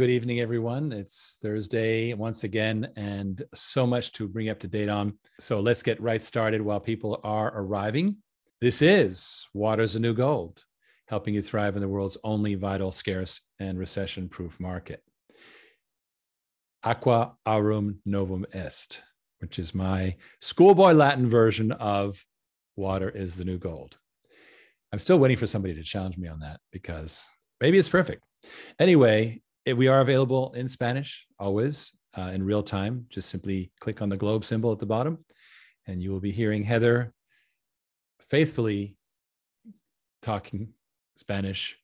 good evening, everyone. It's Thursday once again, and so much to bring up to date on. So let's get right started while people are arriving. This is Water's a New Gold, helping you thrive in the world's only vital, scarce, and recession proof market. Aqua aurum novum est, which is my schoolboy Latin version of Water is the New Gold. I'm still waiting for somebody to challenge me on that because maybe it's perfect. Anyway, we are available in Spanish always uh, in real time. Just simply click on the globe symbol at the bottom, and you will be hearing Heather faithfully talking Spanish,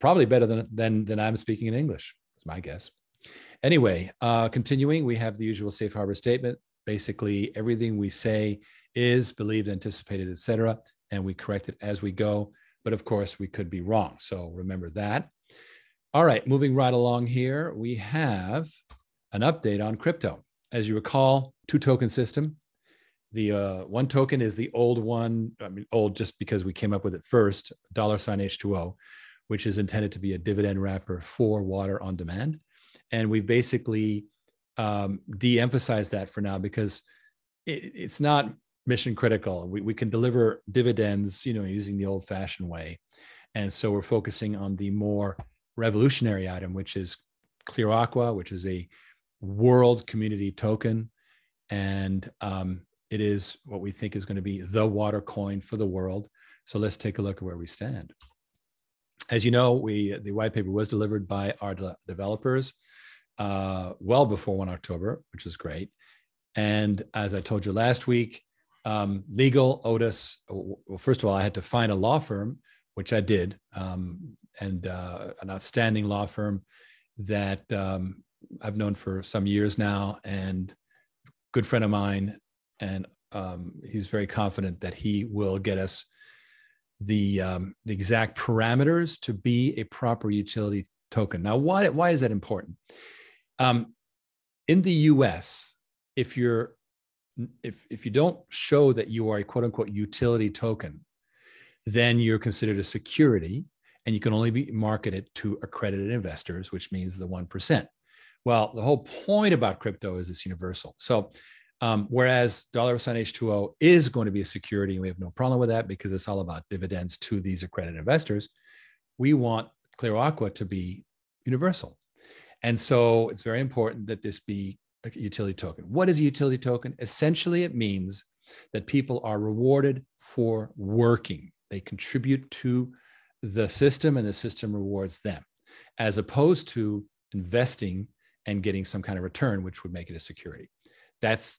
probably better than than than I'm speaking in English. It's my guess. Anyway, uh, continuing, we have the usual safe harbor statement. Basically, everything we say is believed, anticipated, etc., and we correct it as we go. But of course, we could be wrong. So remember that. All right, moving right along here, we have an update on crypto. As you recall, two token system. The uh, one token is the old one, I mean, old just because we came up with it first, dollar sign H2O, which is intended to be a dividend wrapper for water on demand. And we've basically um, de emphasized that for now because it, it's not mission critical. We, we can deliver dividends, you know, using the old fashioned way. And so we're focusing on the more revolutionary item, which is Clear Aqua, which is a world community token. And um, it is what we think is going to be the water coin for the world. So let's take a look at where we stand. As you know, we the white paper was delivered by our de- developers uh, well before 1 October, which is great. And as I told you last week, um, legal us, well, first of all, I had to find a law firm, which I did. Um, and uh, an outstanding law firm that um, I've known for some years now, and good friend of mine, and um, he's very confident that he will get us the um, the exact parameters to be a proper utility token. Now, why why is that important? Um, in the U.S., if you're if if you don't show that you are a quote unquote utility token, then you're considered a security and you can only be marketed to accredited investors, which means the 1%. Well, the whole point about crypto is it's universal. So, um, whereas dollar sign H2O is going to be a security, and we have no problem with that because it's all about dividends to these accredited investors, we want Clear Aqua to be universal. And so it's very important that this be a utility token. What is a utility token? Essentially, it means that people are rewarded for working. They contribute to the system and the system rewards them, as opposed to investing and getting some kind of return, which would make it a security. That's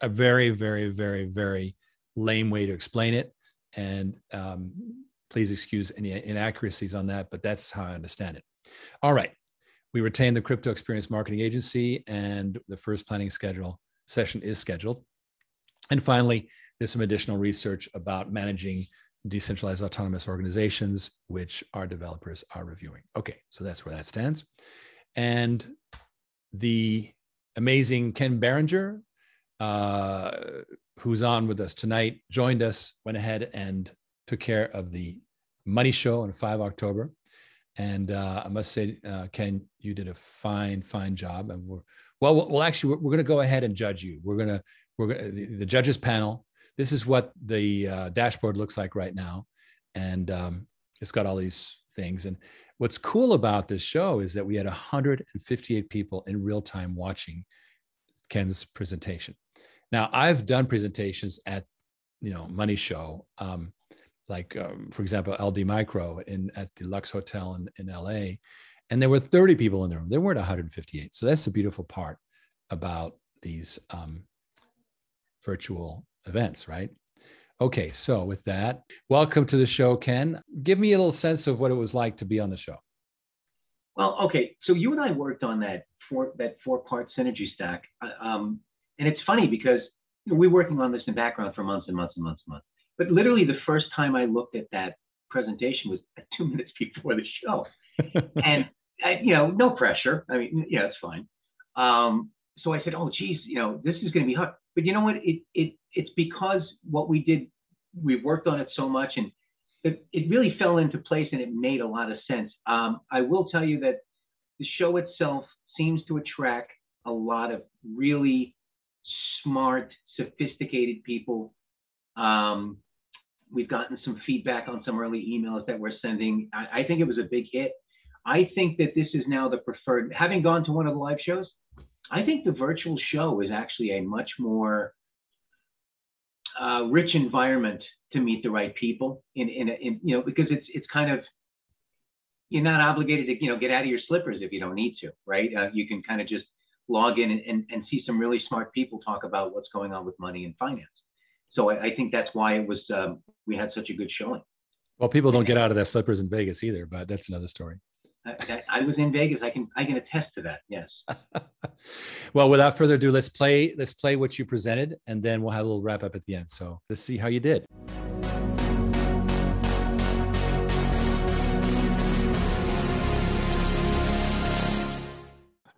a very, very, very, very lame way to explain it. And um, please excuse any inaccuracies on that, but that's how I understand it. All right. We retain the Crypto Experience Marketing Agency, and the first planning schedule session is scheduled. And finally, there's some additional research about managing decentralized autonomous organizations, which our developers are reviewing. Okay, so that's where that stands. And the amazing Ken Berenger, uh, who's on with us tonight, joined us, went ahead and took care of the money show on 5 October. And uh, I must say, uh, Ken, you did a fine, fine job. And we're well, well, actually, we're, we're going to go ahead and judge you. We're going to, we're to, the, the judges panel this is what the uh, dashboard looks like right now. And um, it's got all these things. And what's cool about this show is that we had 158 people in real time watching Ken's presentation. Now, I've done presentations at, you know, Money Show, um, like, um, for example, LD Micro in at the Luxe Hotel in, in LA, and there were 30 people in the room. There weren't 158. So that's the beautiful part about these um, virtual events, right? Okay, so with that, welcome to the show, Ken. Give me a little sense of what it was like to be on the show. Well, okay, so you and I worked on that four that four part synergy stack, uh, um, and it's funny because we're working on this in background for months and months and months and months. But literally, the first time I looked at that presentation was two minutes before the show, and I, you know, no pressure. I mean, yeah, it's fine. Um, so I said, "Oh, geez, you know, this is going to be hard." But you know what? It it it's because what we did, we've worked on it so much, and it, it really fell into place, and it made a lot of sense. Um, I will tell you that the show itself seems to attract a lot of really smart, sophisticated people. Um, we've gotten some feedback on some early emails that we're sending. I, I think it was a big hit. I think that this is now the preferred, having gone to one of the live shows, I think the virtual show is actually a much more uh, rich environment to meet the right people in, in, in, you know, because it's, it's kind of, you're not obligated to, you know, get out of your slippers if you don't need to, right? Uh, you can kind of just log in and, and, and, see some really smart people talk about what's going on with money and finance. So I, I think that's why it was, um, we had such a good showing. Well, people don't get out of their slippers in Vegas either, but that's another story. I, I, was in Vegas. I can I can attest to that. Yes. well, without further ado, let's play let's play what you presented, and then we'll have a little wrap up at the end. So let's see how you did.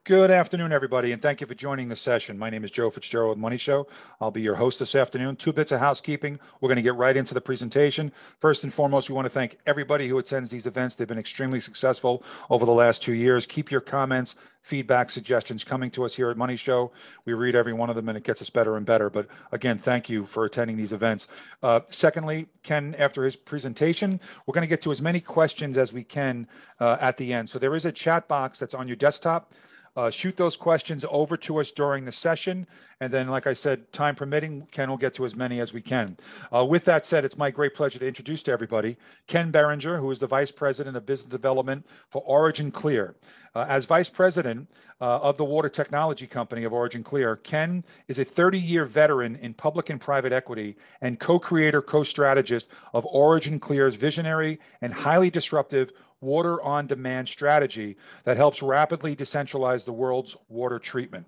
Good afternoon, everybody, and thank you for joining the session. My name is Joe Fitzgerald with Money Show. I'll be your host this afternoon. Two bits of housekeeping. We're going to get right into the presentation. First and foremost, we want to thank everybody who attends these events. They've been extremely successful over the last two years. Keep your comments, feedback, suggestions coming to us here at Money Show. We read every one of them, and it gets us better and better. But again, thank you for attending these events. Uh, secondly, Ken, after his presentation, we're going to get to as many questions as we can uh, at the end. So there is a chat box that's on your desktop. Uh, shoot those questions over to us during the session. And then, like I said, time permitting, Ken will get to as many as we can. Uh, with that said, it's my great pleasure to introduce to everybody Ken Berenger, who is the Vice President of Business Development for Origin Clear. Uh, as Vice President uh, of the Water Technology Company of Origin Clear, Ken is a 30 year veteran in public and private equity and co creator, co strategist of Origin Clear's visionary and highly disruptive water on demand strategy that helps rapidly decentralize the world's water treatment.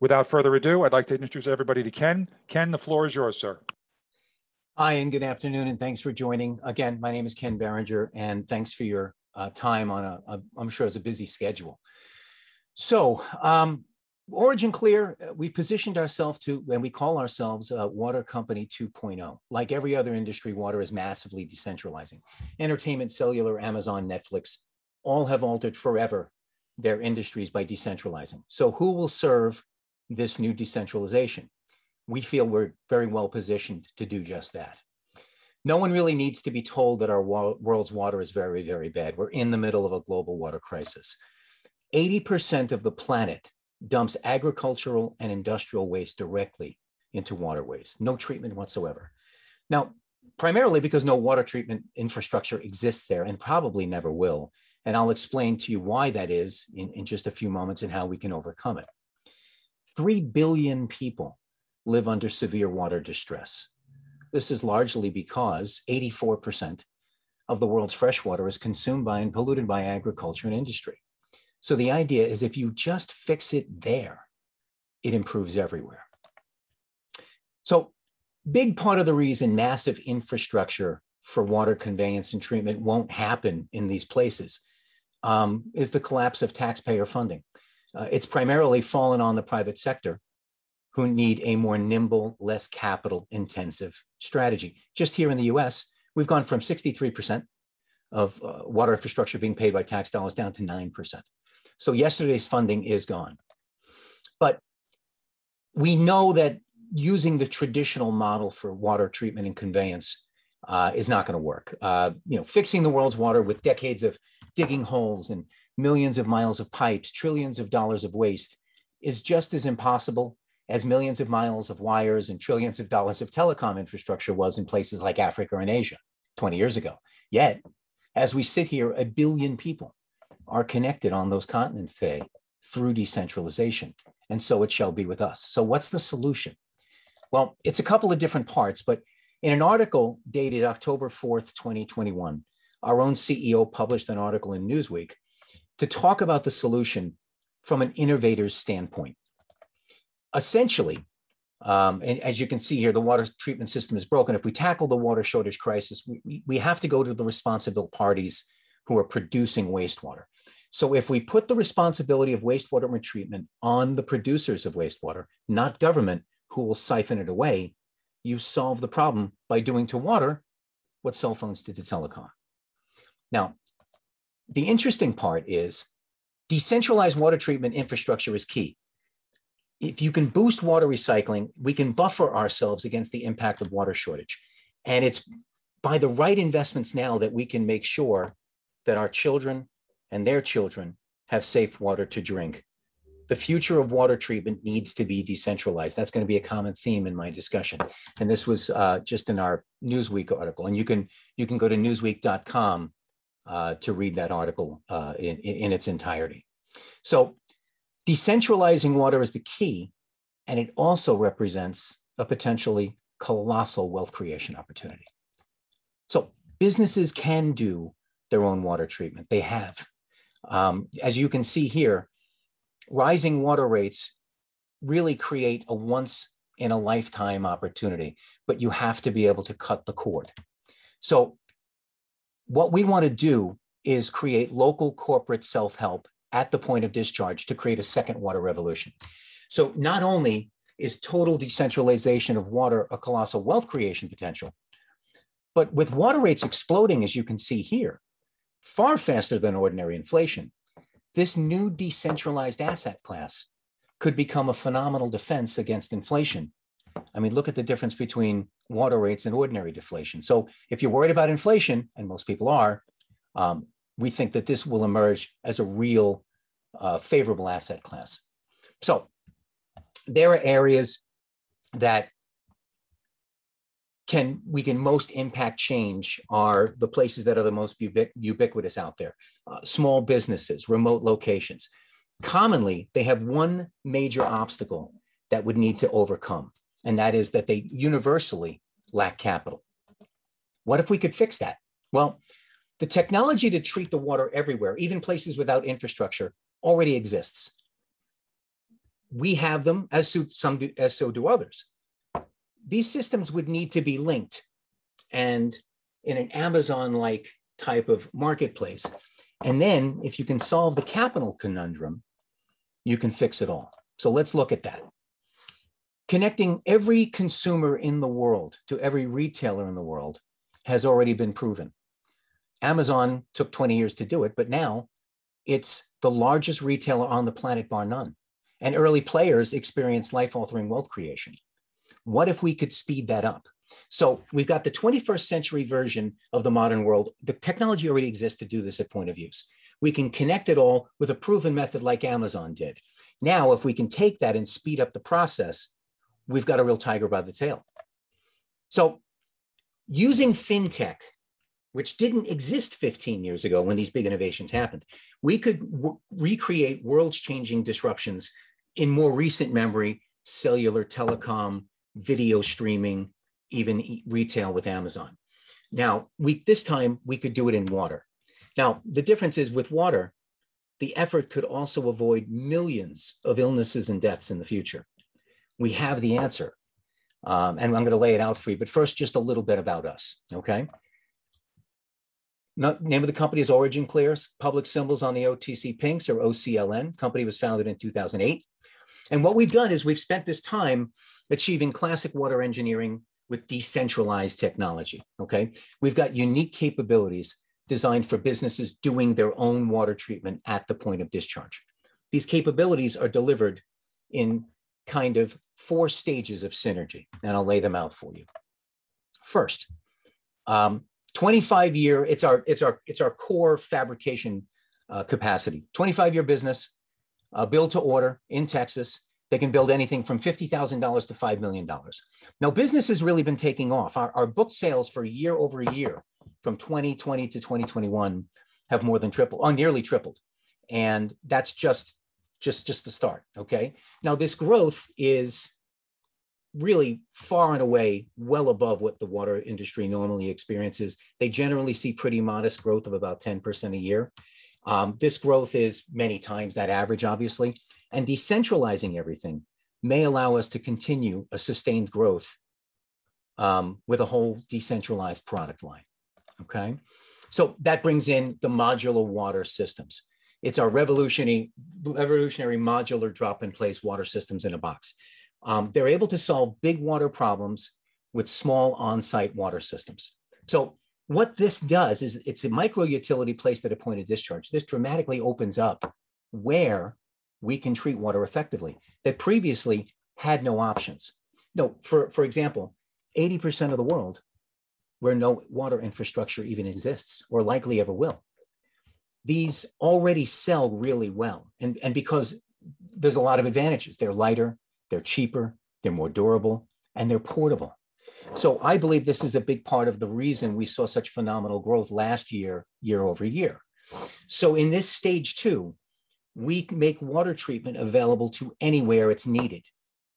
Without further ado, I'd like to introduce everybody to Ken. Ken, the floor is yours, sir. Hi, and good afternoon, and thanks for joining. Again, my name is Ken Berenger, and thanks for your uh, time on a, a, I'm sure it's a busy schedule. So, um, Origin Clear, uh, we positioned ourselves to, and we call ourselves a Water Company 2.0. Like every other industry, water is massively decentralizing. Entertainment, cellular, Amazon, Netflix, all have altered forever their industries by decentralizing. So who will serve this new decentralization? We feel we're very well positioned to do just that. No one really needs to be told that our world's water is very, very bad. We're in the middle of a global water crisis. 80% of the planet dumps agricultural and industrial waste directly into waterways, no treatment whatsoever. Now, primarily because no water treatment infrastructure exists there and probably never will. And I'll explain to you why that is in, in just a few moments and how we can overcome it. Three billion people live under severe water distress. This is largely because 84% of the world's freshwater is consumed by and polluted by agriculture and industry. So the idea is if you just fix it there, it improves everywhere. So big part of the reason massive infrastructure for water conveyance and treatment won't happen in these places um, is the collapse of taxpayer funding. Uh, it's primarily fallen on the private sector who need a more nimble, less capital intensive strategy. Just here in the US, we've gone from 63% of uh, water infrastructure being paid by tax dollars down to 9%. So yesterday's funding is gone. But we know that using the traditional model for water treatment and conveyance uh, is not going to work. Uh, you know, fixing the world's water with decades of digging holes and millions of miles of pipes, trillions of dollars of waste is just as impossible as millions of miles of wires and trillions of dollars of telecom infrastructure was in places like Africa and Asia 20 years ago. Yet, as we sit here, a billion people are connected on those continents today through decentralization. And so it shall be with us. So, what's the solution? Well, it's a couple of different parts, but in an article dated October 4th, 2021, our own CEO published an article in Newsweek to talk about the solution from an innovator's standpoint. Essentially, um, and as you can see here, the water treatment system is broken. If we tackle the water shortage crisis, we, we have to go to the responsible parties who are producing wastewater. So if we put the responsibility of wastewater treatment on the producers of wastewater, not government who will siphon it away, you solve the problem by doing to water what cell phones did to telecom. Now, the interesting part is decentralized water treatment infrastructure is key. If you can boost water recycling, we can buffer ourselves against the impact of water shortage. And it's by the right investments now that we can make sure that our children and their children have safe water to drink. The future of water treatment needs to be decentralized. That's going to be a common theme in my discussion. And this was uh, just in our Newsweek article. And you can you can go to newsweek.com uh, to read that article uh, in, in its entirety. So decentralizing water is the key, and it also represents a potentially colossal wealth creation opportunity. So businesses can do their own water treatment. They have. Um, as you can see here, rising water rates really create a once in a lifetime opportunity, but you have to be able to cut the cord. So what we want to do is create local corporate self-help at the point of discharge to create a second water revolution. So not only is total decentralization of water a colossal wealth creation potential, but with water rates exploding, as you can see here, far faster than ordinary inflation, this new decentralized asset class could become a phenomenal defense against inflation. I mean, look at the difference between water rates and ordinary deflation. So if you're worried about inflation, and most people are, um, we think that this will emerge as a real uh, favorable asset class. So there are areas that can we can most impact change are the places that are the most ubiqu- ubiquitous out there. Uh, small businesses remote locations. Commonly they have one major obstacle that would need to overcome and that is that they universally lack capital. What if we could fix that? Well the technology to treat the water everywhere even places without infrastructure already exists. We have them as so, some do, as so do others these systems would need to be linked and in an Amazon-like type of marketplace. And then if you can solve the capital conundrum, you can fix it all. So let's look at that. Connecting every consumer in the world to every retailer in the world has already been proven. Amazon took 20 years to do it, but now it's the largest retailer on the planet, bar none. And early players experience life altering wealth creation. What if we could speed that up? So we've got the 21st century version of the modern world. The technology already exists to do this at point of use. We can connect it all with a proven method like Amazon did. Now, if we can take that and speed up the process, we've got a real tiger by the tail. So using fintech, which didn't exist 15 years ago when these big innovations happened, we could recreate world's changing disruptions in more recent memory, cellular, telecom, video streaming, even retail with Amazon. Now, we this time we could do it in water. Now, the difference is with water, the effort could also avoid millions of illnesses and deaths in the future. We have the answer. Um, and I'm going to lay it out for you. But first, just a little bit about us, okay? No, name of the company is Origin Clear. Public symbols on the OTC Pinks or OCLN. Company was founded in 2008. And what we've done is we've spent this time achieving classic water engineering with decentralized technology. Okay. We've got unique capabilities designed for businesses doing their own water treatment at the point of discharge. These capabilities are delivered in kind of four stages of synergy, and I'll lay them out for you. First, um, 25 year, it's our, it's our, it's our core fabrication uh, capacity. 25 year business, uh, build to order in Texas, they can build anything from $50,000 to $5 million. Now, business has really been taking off. Our, our book sales for a year over a year from 2020 to 2021 have more than tripled, or nearly tripled. And that's just, just, just the start, okay? Now, this growth is really far and away well above what the water industry normally experiences. They generally see pretty modest growth of about 10% a year. Um, this growth is many times that average, obviously. And decentralizing everything may allow us to continue a sustained growth um, with a whole decentralized product line. Okay. So that brings in the modular water systems. It's our revolutionary, revolutionary modular drop in place water systems in a box. Um, they're able to solve big water problems with small on site water systems. So, what this does is it's a micro utility placed at a point of discharge. This dramatically opens up where we can treat water effectively that previously had no options. No, for, for example, 80% of the world where no water infrastructure even exists or likely ever will. These already sell really well. And, and because there's a lot of advantages, they're lighter, they're cheaper, they're more durable, and they're portable. So I believe this is a big part of the reason we saw such phenomenal growth last year, year over year. So in this stage two, we make water treatment available to anywhere it's needed.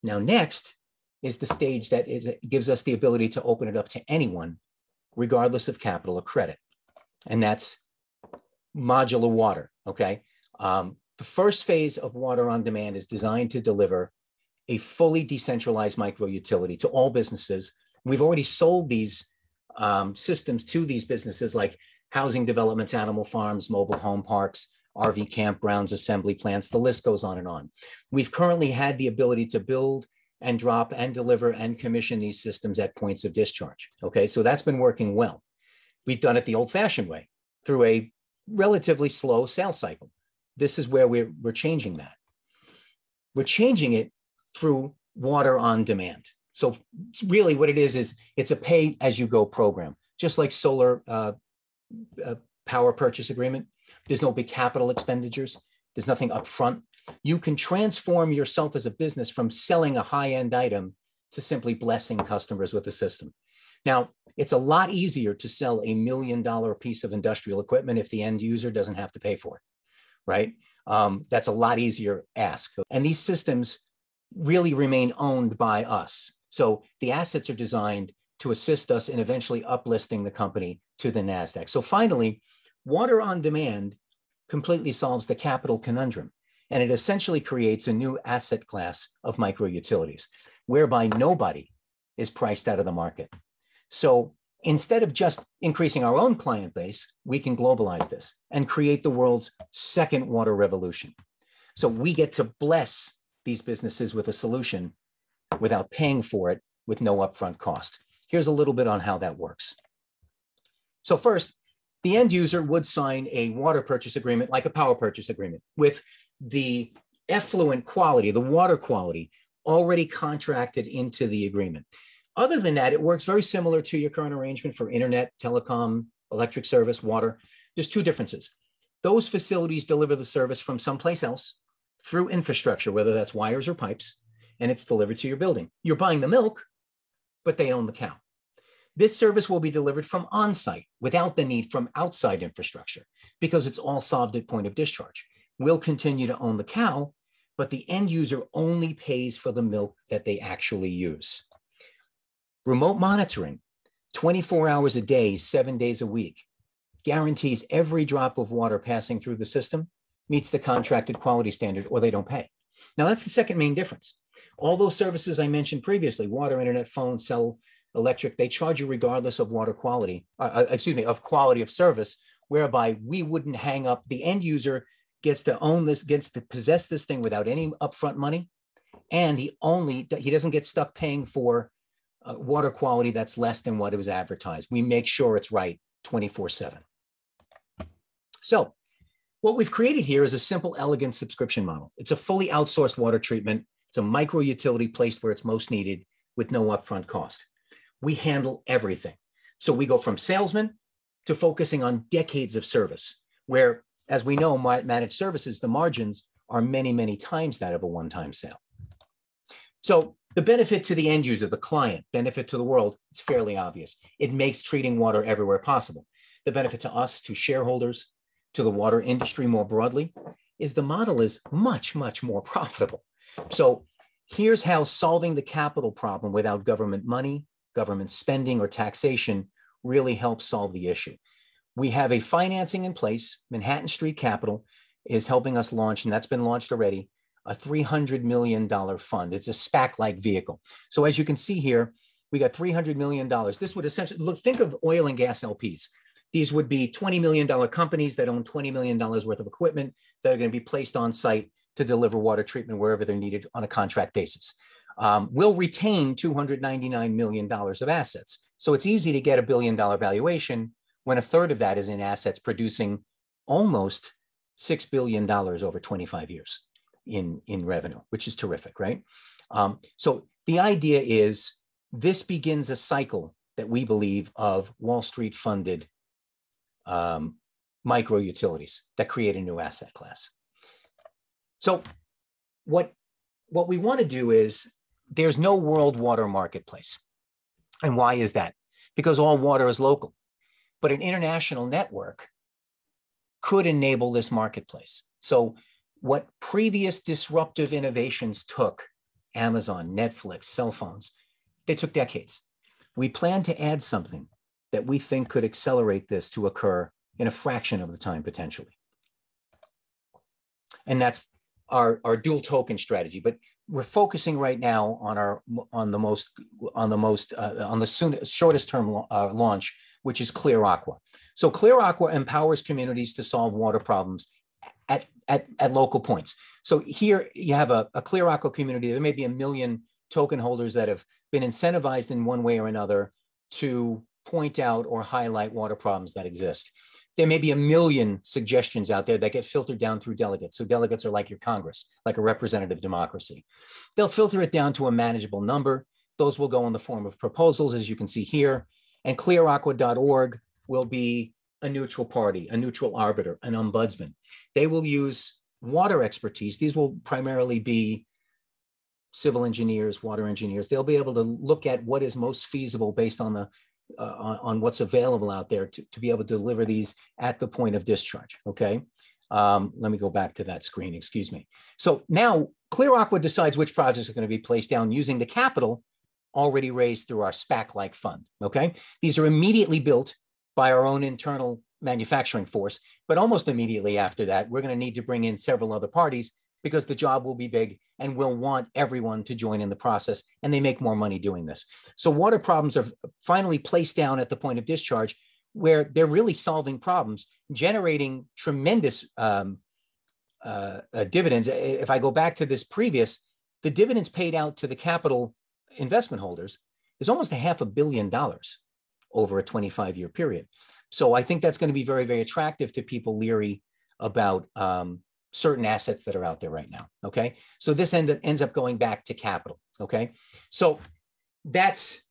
Now, next is the stage that is, gives us the ability to open it up to anyone, regardless of capital or credit. And that's modular water, okay? Um, the first phase of water on demand is designed to deliver a fully decentralized micro utility to all businesses. We've already sold these um, systems to these businesses like housing developments, animal farms, mobile home parks, RV campgrounds, assembly plants, the list goes on and on. We've currently had the ability to build and drop and deliver and commission these systems at points of discharge. Okay, so that's been working well. We've done it the old fashioned way through a relatively slow sales cycle. This is where we're, we're changing that. We're changing it through water on demand. So really what it is, is it's a pay as you go program, just like solar uh, uh, power purchase agreement. There's no big capital expenditures. There's nothing upfront. You can transform yourself as a business from selling a high-end item to simply blessing customers with a system. Now, it's a lot easier to sell a million dollar piece of industrial equipment if the end user doesn't have to pay for it, right? Um, that's a lot easier ask. And these systems really remain owned by us. So the assets are designed to assist us in eventually uplisting the company to the NASDAQ. So finally, water on demand completely solves the capital conundrum. And it essentially creates a new asset class of micro utilities whereby nobody is priced out of the market. So instead of just increasing our own client base, we can globalize this and create the world's second water revolution. So we get to bless these businesses with a solution without paying for it with no upfront cost. Here's a little bit on how that works. So first, the end user would sign a water purchase agreement like a power purchase agreement with the effluent quality, the water quality already contracted into the agreement. Other than that, it works very similar to your current arrangement for internet, telecom, electric service, water. There's two differences. Those facilities deliver the service from someplace else through infrastructure, whether that's wires or pipes, and it's delivered to your building. You're buying the milk, but they own the cow. This service will be delivered from on site without the need from outside infrastructure because it's all solved at point of discharge. We'll continue to own the cow, but the end user only pays for the milk that they actually use. Remote monitoring, 24 hours a day, seven days a week, guarantees every drop of water passing through the system meets the contracted quality standard or they don't pay. Now that's the second main difference. All those services I mentioned previously, water, internet, phone, cell, electric, they charge you regardless of water quality, uh, uh, excuse me, of quality of service, whereby we wouldn't hang up. The end user gets to own this, gets to possess this thing without any upfront money. And he only, he doesn't get stuck paying for uh, water quality that's less than what it was advertised. We make sure it's right 24 seven. So what we've created here is a simple, elegant subscription model. It's a fully outsourced water treatment. It's a micro utility placed where it's most needed with no upfront cost. We handle everything. So we go from salesman to focusing on decades of service, where, as we know, managed services, the margins are many, many times that of a one time sale. So the benefit to the end user, the client, benefit to the world, it's fairly obvious. It makes treating water everywhere possible. The benefit to us, to shareholders, to the water industry more broadly is the model is much, much more profitable. So here's how solving the capital problem without government money, government spending, or taxation really helps solve the issue. We have a financing in place. Manhattan Street Capital is helping us launch, and that's been launched already, a $300 million fund. It's a SPAC-like vehicle. So as you can see here, we got $300 million. This would essentially, look, think of oil and gas LPs. These would be $20 million companies that own $20 million worth of equipment that are going to be placed on site to deliver water treatment wherever they're needed on a contract basis. Um, will retain $299 million of assets. So it's easy to get a billion dollar valuation when a third of that is in assets producing almost $6 billion over 25 years in, in revenue, which is terrific, right? Um, so the idea is this begins a cycle that we believe of Wall Street funded um, micro utilities that create a new asset class. So what, what we want to do is there's no world water marketplace. And why is that? Because all water is local. But an international network could enable this marketplace. So what previous disruptive innovations took, Amazon, Netflix, cell phones, they took decades. We plan to add something that we think could accelerate this to occur in a fraction of the time potentially. And that's our, our dual token strategy. But we're focusing right now on our on the most on the most uh, on the soonest shortest term uh, launch, which is Clear Aqua. So Clear Aqua empowers communities to solve water problems at, at, at local points. So here you have a, a Clear Aqua community. There may be a million token holders that have been incentivized in one way or another to point out or highlight water problems that exist there may be a million suggestions out there that get filtered down through delegates. So delegates are like your Congress, like a representative democracy. They'll filter it down to a manageable number. Those will go in the form of proposals, as you can see here. And clearaqua.org will be a neutral party, a neutral arbiter, an ombudsman. They will use water expertise. These will primarily be civil engineers, water engineers. They'll be able to look at what is most feasible based on the uh, on, on, what's available out there to, to be able to deliver these at the point of discharge, okay? Um, let me go back to that screen, excuse me. So now Clear Aqua decides which projects are gonna be placed down using the capital already raised through our SPAC-like fund, okay? These are immediately built by our own internal manufacturing force, but almost immediately after that, we're gonna need to bring in several other parties because the job will be big and we'll want everyone to join in the process and they make more money doing this. So water problems are finally placed down at the point of discharge where they're really solving problems, generating tremendous um, uh, uh, dividends. If I go back to this previous, the dividends paid out to the capital investment holders is almost a half a billion dollars over a 25 year period. So I think that's going to be very, very attractive to people leery about um, certain assets that are out there right now. Okay. So this end, ends up going back to capital. Okay. So that's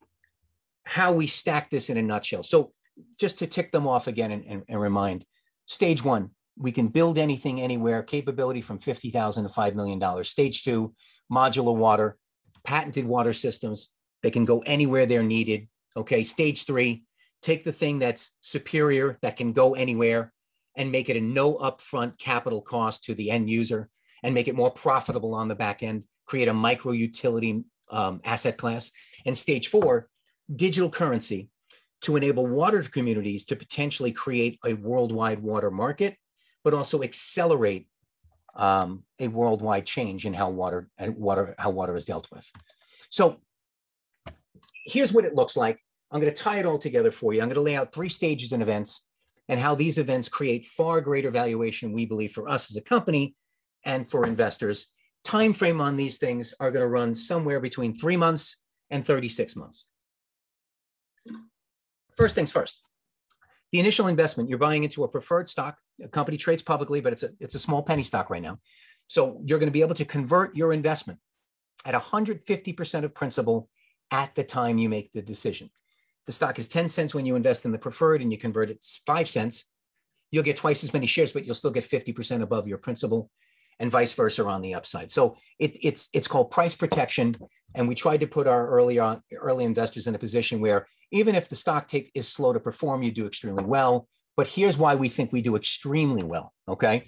how we stack this in a nutshell. So just to tick them off again and, and, and remind stage one, we can build anything anywhere, capability from 50,000 to $5 million. Stage two, modular water, patented water systems. They can go anywhere they're needed. Okay. Stage three, take the thing that's superior, that can go anywhere, and make it a no upfront capital cost to the end user and make it more profitable on the back end, create a micro utility um, asset class. And stage four, digital currency to enable water communities to potentially create a worldwide water market, but also accelerate um, a worldwide change in how water and water how water is dealt with. So here's what it looks like. I'm going to tie it all together for you. I'm going to lay out three stages and events and how these events create far greater valuation, we believe, for us as a company and for investors. Time frame on these things are going to run somewhere between three months and 36 months. First things first, the initial investment, you're buying into a preferred stock. A company trades publicly, but it's a, it's a small penny stock right now. So you're going to be able to convert your investment at 150% of principal at the time you make the decision the stock is 10 cents when you invest in the preferred and you convert it five cents, you'll get twice as many shares, but you'll still get 50% above your principal and vice versa on the upside. So it, it's it's called price protection. And we tried to put our early on early investors in a position where even if the stock take is slow to perform, you do extremely well. But here's why we think we do extremely well. Okay.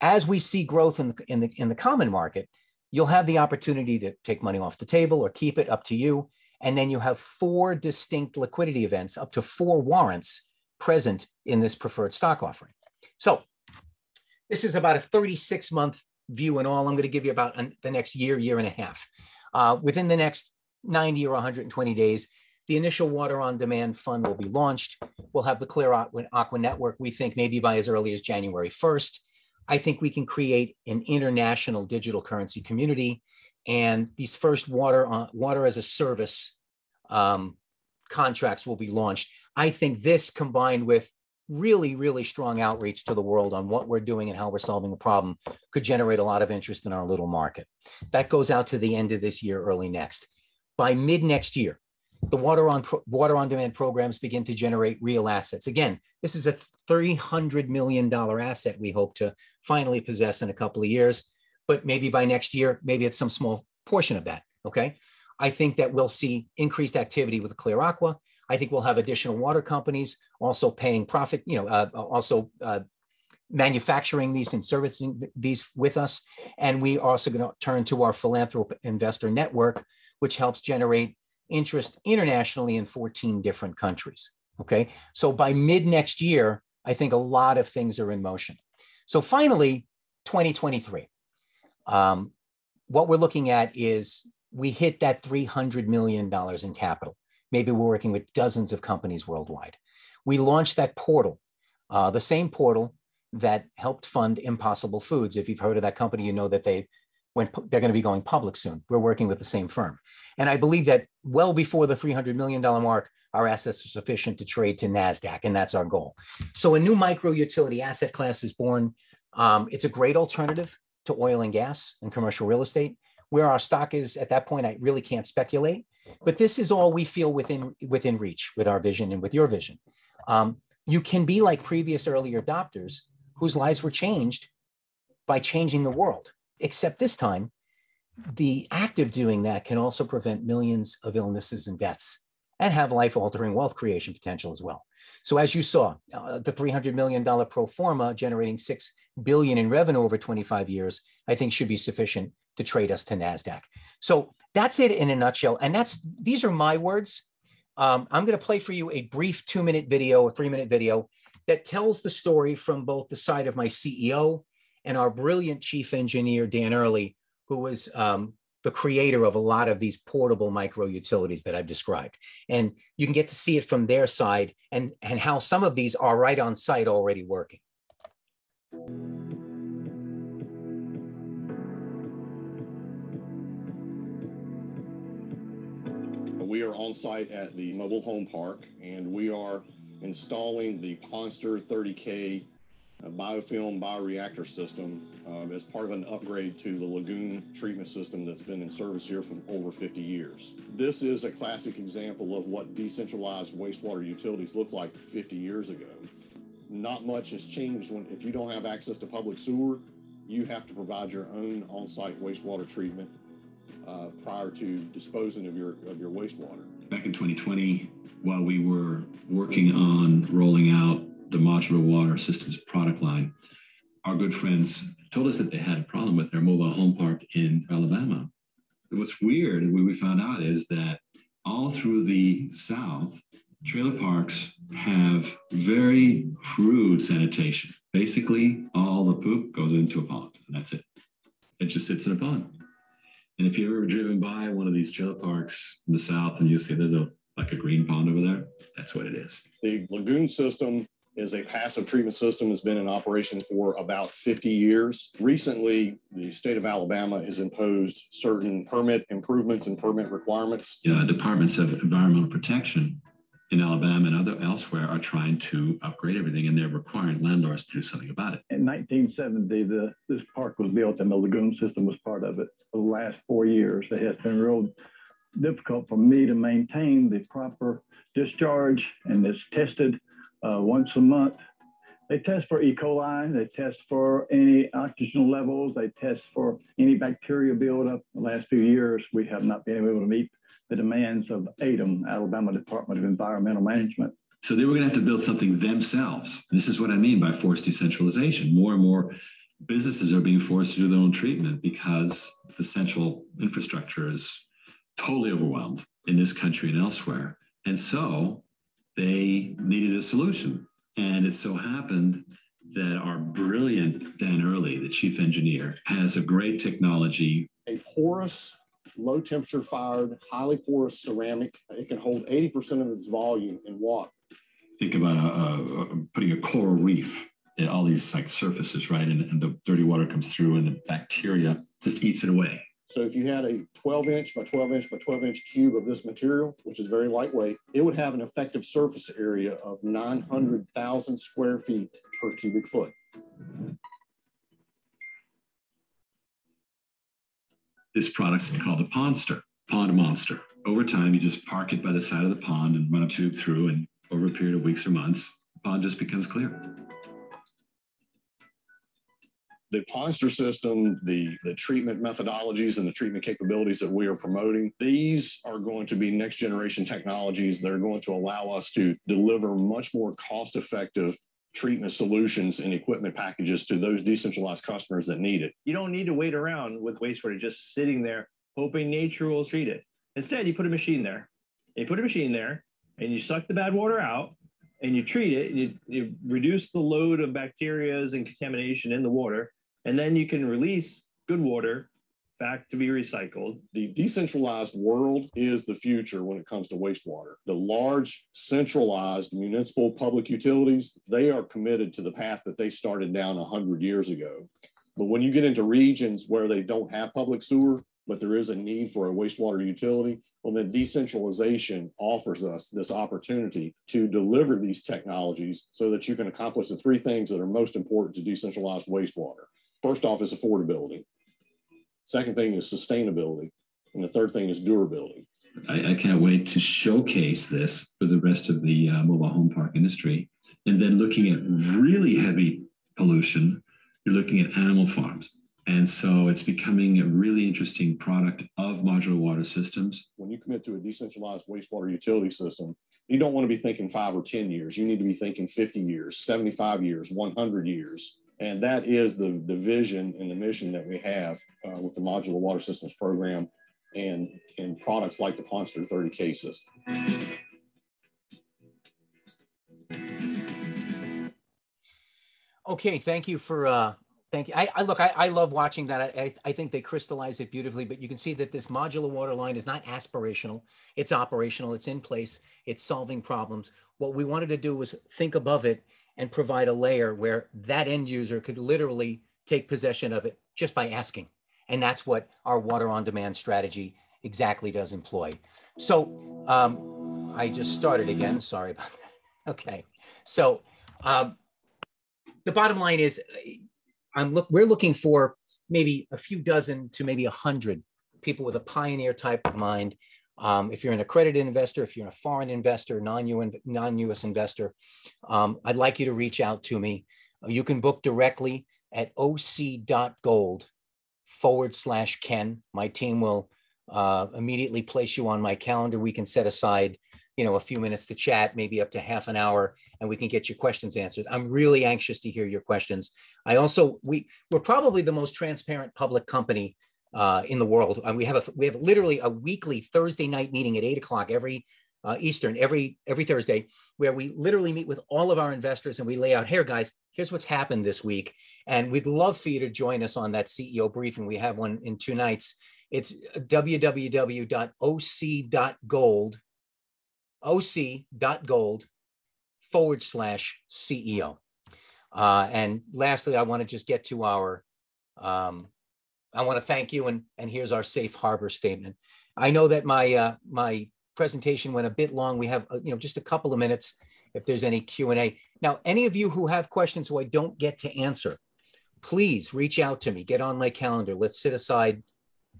As we see growth in the in the in the common market, you'll have the opportunity to take money off the table or keep it up to you. And then you have four distinct liquidity events, up to four warrants present in this preferred stock offering. So this is about a 36 month view in all. I'm going to give you about the next year, year and a half. Uh, within the next 90 or 120 days, the initial water on demand fund will be launched. We'll have the Clear Aqua Network, we think maybe by as early as January 1st. I think we can create an international digital currency community and these first water on, water as a service um, contracts will be launched. I think this combined with really, really strong outreach to the world on what we're doing and how we're solving the problem could generate a lot of interest in our little market. That goes out to the end of this year, early next. By mid next year, the water on water on demand programs begin to generate real assets. Again, this is a $300 million asset we hope to finally possess in a couple of years, but maybe by next year, maybe it's some small portion of that. Okay. I think that we'll see increased activity with Clear Aqua. I think we'll have additional water companies also paying profit, you know, uh, also uh, manufacturing these and servicing these with us. And we are also going to turn to our philanthropic investor network, which helps generate interest internationally in 14 different countries. Okay. So by mid next year, I think a lot of things are in motion. So finally, 2023. Um, what we're looking at is we hit that $300 million in capital. Maybe we're working with dozens of companies worldwide. We launched that portal, uh, the same portal that helped fund Impossible Foods. If you've heard of that company, you know that they went, they're going to be going public soon. We're working with the same firm. And I believe that well before the $300 million mark, our assets are sufficient to trade to NASDAQ, and that's our goal. So a new micro utility asset class is born. Um, it's a great alternative to oil and gas and commercial real estate. Where our stock is at that point, I really can't speculate. But this is all we feel within within reach with our vision and with your vision. Um, you can be like previous earlier adopters whose lives were changed by changing the world. Except this time, the act of doing that can also prevent millions of illnesses and deaths and have life-altering wealth creation potential as well. So as you saw, uh, the $300 million pro forma generating 6 billion in revenue over 25 years, I think should be sufficient to trade us to NASDAQ. So that's it in a nutshell. And that's these are my words. Um, I'm going to play for you a brief two minute video or three minute video that tells the story from both the side of my CEO and our brilliant chief engineer, Dan Early, who was um, the creator of a lot of these portable micro utilities that I've described. And you can get to see it from their side and, and how some of these are right on site already working. We are on site at the mobile home park and we are installing the Pondster 30K uh, biofilm bioreactor system um, as part of an upgrade to the lagoon treatment system that's been in service here for over 50 years. This is a classic example of what decentralized wastewater utilities looked like 50 years ago. Not much has changed when if you don't have access to public sewer, you have to provide your own on-site wastewater treatment uh, prior to disposing of your of your wastewater. Back in 2020, while we were working on rolling out the modular water systems product line, our good friends told us that they had a problem with their mobile home park in Alabama. What's weird, what we found out is that all through the South, trailer parks have very crude sanitation. Basically, all the poop goes into a pond, and that's it. It just sits in a pond. And if you've ever driven by one of these trailer parks in the South and you see there's a like a green pond over there, that's what it is. The lagoon system is a passive treatment system has been in operation for about 50 years. Recently, the state of Alabama has imposed certain permit improvements and permit requirements. Yeah, departments of environmental protection in Alabama and other elsewhere are trying to upgrade everything, and they're requiring landlords to do something about it. In 1970, the this park was built, and the lagoon system was part of it. For the last four years, it has been real difficult for me to maintain the proper discharge, and it's tested uh, once a month. They test for E. coli, they test for any oxygen levels, they test for any bacteria buildup. The last few years, we have not been able to meet the demands of ADEM, Alabama Department of Environmental Management. So they were going to have to build something themselves. this is what I mean by forced decentralization. More and more businesses are being forced to do their own treatment because the central infrastructure is totally overwhelmed in this country and elsewhere. And so they needed a solution. And it so happened that our brilliant Dan Early, the chief engineer, has a great technology. A porous low temperature fired, highly porous ceramic. It can hold 80% of its volume in water. Think about a, a, putting a coral reef in all these like surfaces, right? And, and the dirty water comes through and the bacteria just eats it away. So if you had a 12 inch by 12 inch by 12 inch cube of this material, which is very lightweight, it would have an effective surface area of 900,000 square feet per cubic foot. This product's called a Pondster, Pond Monster. Over time, you just park it by the side of the pond and run a tube through, and over a period of weeks or months, the pond just becomes clear the Pondster system, the, the treatment methodologies and the treatment capabilities that we are promoting, these are going to be next generation technologies that are going to allow us to deliver much more cost effective treatment solutions and equipment packages to those decentralized customers that need it. You don't need to wait around with wastewater just sitting there hoping nature will treat it. Instead, you put a machine there. You put a machine there and you suck the bad water out and you treat it, you, you reduce the load of bacteria and contamination in the water, and then you can release good water back to be recycled. The decentralized world is the future when it comes to wastewater. The large centralized municipal public utilities, they are committed to the path that they started down 100 years ago. But when you get into regions where they don't have public sewer, but there is a need for a wastewater utility, well, then decentralization offers us this opportunity to deliver these technologies so that you can accomplish the three things that are most important to decentralized wastewater. First off is affordability. Second thing is sustainability. And the third thing is durability. I, I can't wait to showcase this for the rest of the uh, mobile home park industry. And then looking at really heavy pollution, you're looking at animal farms. And so it's becoming a really interesting product of modular water systems. When you commit to a decentralized wastewater utility system, you don't want to be thinking five or 10 years. You need to be thinking 50 years, 75 years, 100 years. And that is the, the vision and the mission that we have uh, with the Modular Water Systems Program and, and products like the Pondster 30K system. Okay, thank you for uh, thank you. I, I look, I, I love watching that. I, I think they crystallize it beautifully. But you can see that this modular water line is not aspirational; it's operational. It's in place. It's solving problems. What we wanted to do was think above it and provide a layer where that end user could literally take possession of it just by asking. And that's what our water on demand strategy exactly does employ. So um, I just started again. Sorry about that. Okay. So um, the bottom line is I'm look, we're looking for maybe a few dozen to maybe a hundred people with a pioneer type of mind um, if you're an accredited investor, if you're a foreign investor, non-US investor, um, I'd like you to reach out to me. You can book directly at oc.gold forward slash Ken. My team will uh, immediately place you on my calendar. We can set aside, you know, a few minutes to chat, maybe up to half an hour, and we can get your questions answered. I'm really anxious to hear your questions. I also we we're probably the most transparent public company uh, in the world. And we have a we have literally a weekly Thursday night meeting at eight o'clock every uh, Eastern every every Thursday, where we literally meet with all of our investors and we lay out here, guys. Here's what's happened this week, and we'd love for you to join us on that CEO briefing. We have one in two nights. It's www.oc.gold, oc.gold forward slash CEO. Uh, and lastly, I want to just get to our um, I want to thank you, and, and here's our safe harbor statement. I know that my uh, my presentation went a bit long. We have uh, you know just a couple of minutes if there's any Q&A. Now, any of you who have questions who I don't get to answer, please reach out to me, get on my calendar. Let's sit aside,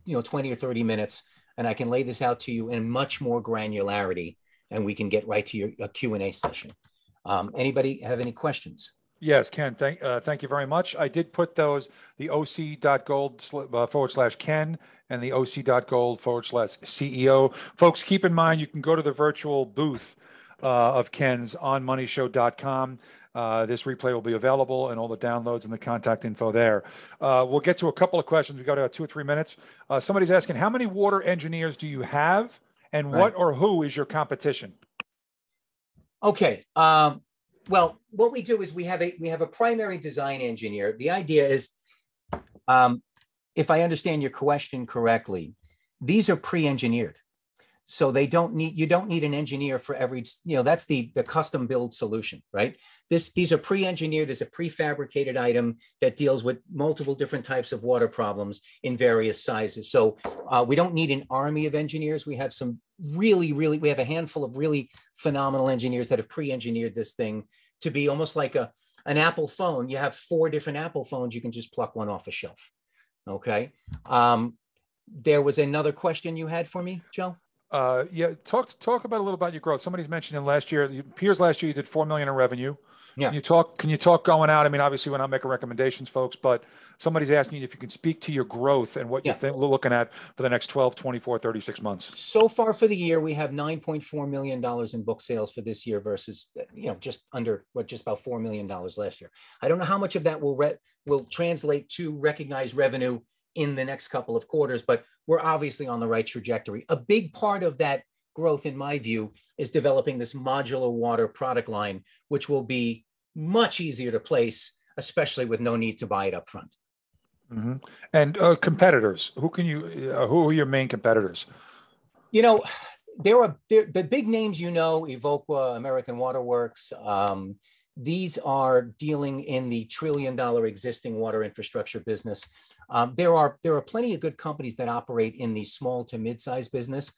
you know, 20 or 30 minutes and I can lay this out to you in much more granularity and we can get right to your Q&A session. Um, anybody have any questions? Yes, Ken, thank, uh, thank you very much. I did put those, the oc.gold uh, forward slash Ken and the oc.gold forward slash CEO. Folks, keep in mind, you can go to the virtual booth uh, of Ken's on moneyshow.com. Uh, this replay will be available and all the downloads and the contact info there. Uh, we'll get to a couple of questions. We've got about two or three minutes. Uh, somebody's asking, how many water engineers do you have and right. what or who is your competition? Okay. Um, well, what we do is we have a we have a primary design engineer. The idea is, um, if I understand your question correctly, these are pre-engineered. So they don't need you don't need an engineer for every you know that's the the custom build solution right? This these are pre-engineered as a prefabricated item that deals with multiple different types of water problems in various sizes. So uh, we don't need an army of engineers. We have some really really we have a handful of really phenomenal engineers that have pre-engineered this thing to be almost like a an apple phone. You have four different apple phones you can just pluck one off a shelf okay? Um, there was another question you had for me joe uh, yeah, talk talk about a little about your growth. Somebody's mentioned in last year, Piers last year you did four million in revenue. Yeah. Can you talk? Can you talk going out? I mean, obviously, we're not making recommendations, folks, but somebody's asking you if you can speak to your growth and what Yeah. you think we're looking at for the next 12, 24, 36 months. So far for the year, we have nine point four million dollars in book sales for this year versus, you know, just under, what, just about four million dollars last year. I don't know how much of that will re- will translate to recognized revenue in the next couple of quarters, but we're obviously on the right trajectory. A big part of that growth, in my view, is developing this modular water product line, which will be much easier to place, especially with no need to buy it up front. hmm And uh, competitors, who can you? Uh, who are your main competitors? you know, there are there, the big names you know, Evoqua, American Waterworks. Um, these are dealing in the trillion dollar existing water infrastructure business. Um, there are there are plenty of good companies that operate in the small to mid-sized business.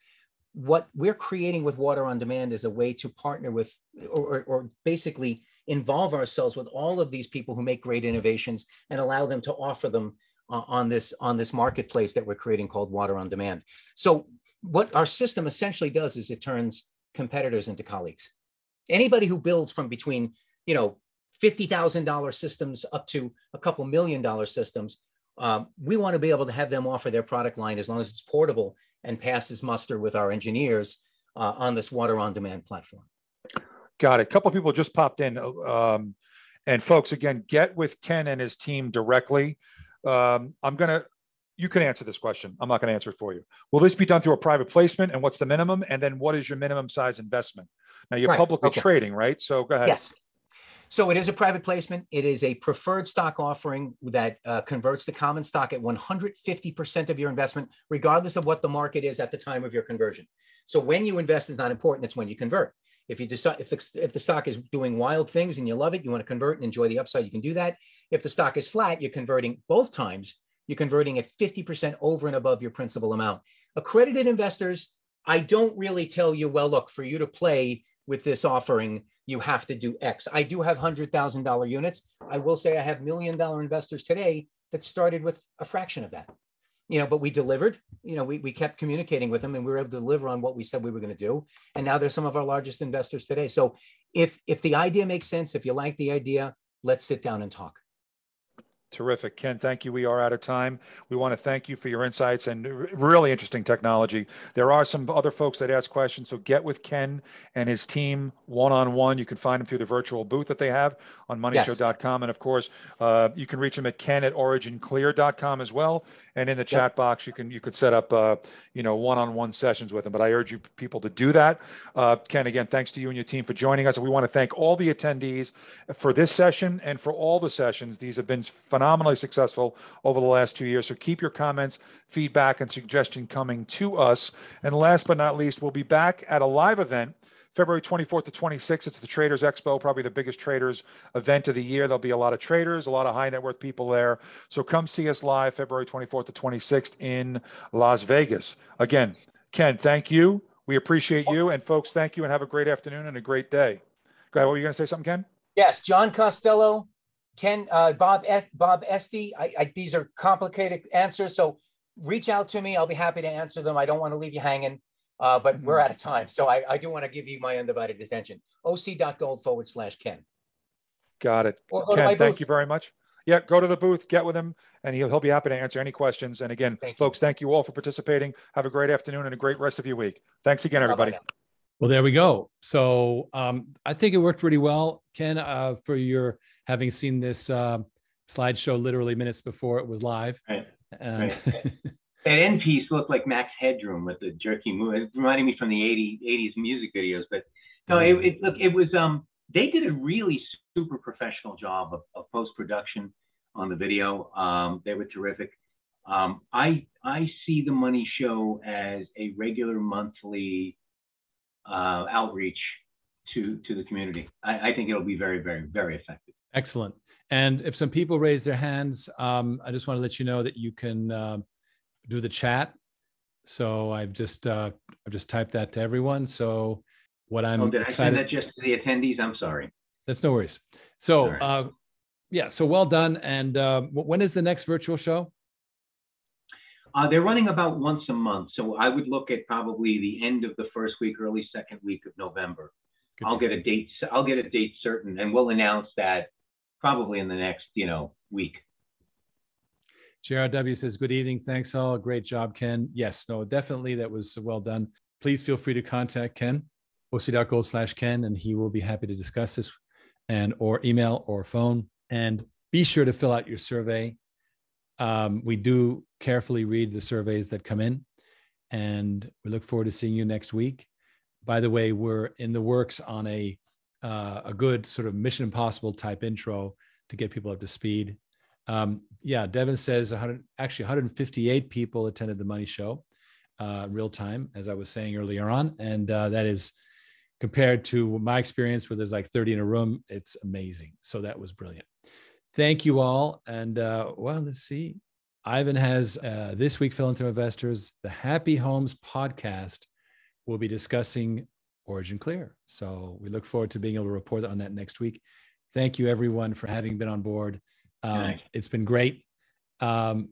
What we're creating with Water on Demand is a way to partner with or, or, basically involve ourselves with all of these people who make great innovations and allow them to offer them uh, on this on this marketplace that we're creating called Water on Demand. So what our system essentially does is it turns competitors into colleagues. Anybody who builds from between, you know, $50,000 systems up to a couple million dollar systems, um, we want to be able to have them offer their product line as long as it's portable and passes muster with our engineers uh, on this water on demand platform. Got it. A couple of people just popped in. Um, and folks, again, get with Ken and his team directly. Um, I'm going to, you can answer this question. I'm not going to answer it for you. Will this be done through a private placement? And what's the minimum? And then what is your minimum size investment? Now you're Right, publicly okay. trading, right? So go ahead. Yes. So it is a private placement. It is a preferred stock offering that uh, converts to common stock at 150% of your investment, regardless of what the market is at the time of your conversion. So when you invest is not important. It's when you convert. If you decide if the, if the stock is doing wild things and you love it, you want to convert and enjoy the upside, you can do that. If the stock is flat, you're converting both times. You're converting at 50% over and above your principal amount. Accredited investors, I don't really tell you, well, look, for you to play with this offering, you have to do X. I do have hundred thousand dollar units. I will say I have million dollar investors today that started with a fraction of that. You know, but we delivered. You know, we, we kept communicating with them and we were able to deliver on what we said we were going to do. And now they're some of our largest investors today. So if if the idea makes sense, if you like the idea, let's sit down and talk. Terrific. Ken, thank you. We are out of time. We want to thank you for your insights and really interesting technology. There are some other folks that ask questions, so get with Ken and his team one on one. You can find them through the virtual booth that they have on moneyshow.com. And of course, uh, you can reach him at ken at originclear.com as well. And in the chat box, you can you could set up uh, you know one on one sessions with them But I urge you people to do that. Uh, Ken, again, thanks to you and your team for joining us. We want to thank all the attendees for this session and for all the sessions. These have been phenomenally successful over the last two years. So keep your comments, feedback, and suggestion coming to us. And last but not least, we'll be back at a live event. February 24th to 26th, it's the Traders Expo, probably the biggest traders event of the year. There'll be a lot of traders, a lot of high net worth people there. So come see us live February 24th to 26th in Las Vegas. Again, Ken, thank you. We appreciate you. And folks, thank you and have a great afternoon and a great day. Go ahead. What were you going to say something, Ken? Yes, John Costello, Ken, uh, Bob, E- Bob Esty. I, I, these are complicated answers, so reach out to me. I'll be happy to answer them. I don't want to leave you hanging, uh, but we're out of time, so I, I do want to give you my undivided attention. oc.gold forward slash Ken. Got it. Or go to my Ken, thank you very much. Yeah, go to the booth, get with him, and he'll, he'll be happy to answer any questions. And again, Thank you. folks, thank you all for participating. Have a great afternoon and a great rest of your week. Thanks again, Bye-bye everybody. Well, there we go. So um, I think it worked pretty well, Ken, uh, for your having seen this uh, slideshow literally minutes before it was live. Right. And That end piece looked like Max Headroom with the jerky move. It reminded me from the 80, 80s music videos. But no, it, it look it was um they did a really super professional job of, of post production on the video. Um, they were terrific. Um, I I see the Money Show as a regular monthly uh, outreach to to the community. I, I, think it'll be very very very effective. Excellent. And if some people raise their hands, um, I just want to let you know that you can uh, do the chat. So I've just uh, I've just typed that to everyone. So what I'm oh, did excited- I send that just to the attendees? I'm sorry. That's no worries. So right. uh, yeah, so well done. And uh, when is the next virtual show? Uh, they're running about once a month. So I would look at probably the end of the first week, early second week of November. Good I'll get a date. I'll get a date certain, and we'll announce that probably in the next, you know, week. JRW says, Good evening. Thanks all. Great job, Ken. Yes, no, definitely that was well done. Please feel free to contact Ken, oc.gold slash Ken, and he will be happy to discuss this and or email or phone. And be sure to fill out your survey. Um, we do carefully read the surveys that come in, and we look forward to seeing you next week. By the way, we're in the works on a uh, a good sort of Mission Impossible type intro to get people up to speed. Um, yeah, Devin says 100, actually 158 people attended the Money Show uh, real time, as I was saying earlier on, and uh, that is compared to my experience where there's like 30 in a room. It's amazing. So that was brilliant. Thank you all, and uh, well, let's see. Ivan has uh, this week, Philanthropic Investors, the Happy Homes podcast. We'll be discussing Origin Clear. So we look forward to being able to report on that next week. Thank you, everyone, for having been on board. Um, it's been great. Um,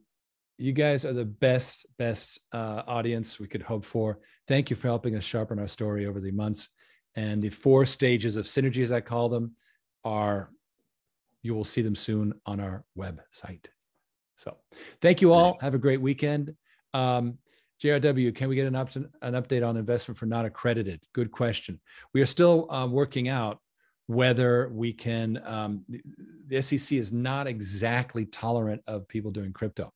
you guys are the best, best uh, audience we could hope for. Thank you for helping us sharpen our story over the months. And the four stages of synergy, as I call them, are you will see them soon on our website. So thank you all. Have a great weekend. Um, JRW, can we get an, up an update on investment for not accredited? Good question. We are still uh, working out whether we can, um, the SEC is not exactly tolerant of people doing crypto,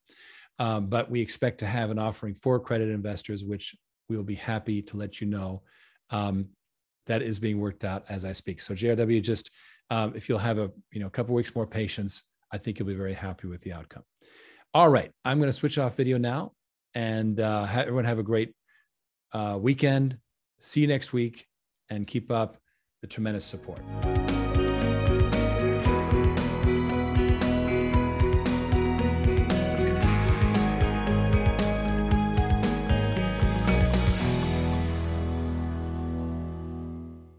um, but we expect to have an offering for accredited investors, which we will be happy to let you know. Um, that is being worked out as I speak. So JRW, just um, if you'll have a you know a couple weeks more patience, I think you'll be very happy with the outcome. All right, I'm going to switch off video now and uh, everyone have a great uh, weekend. See you next week and keep up the tremendous support.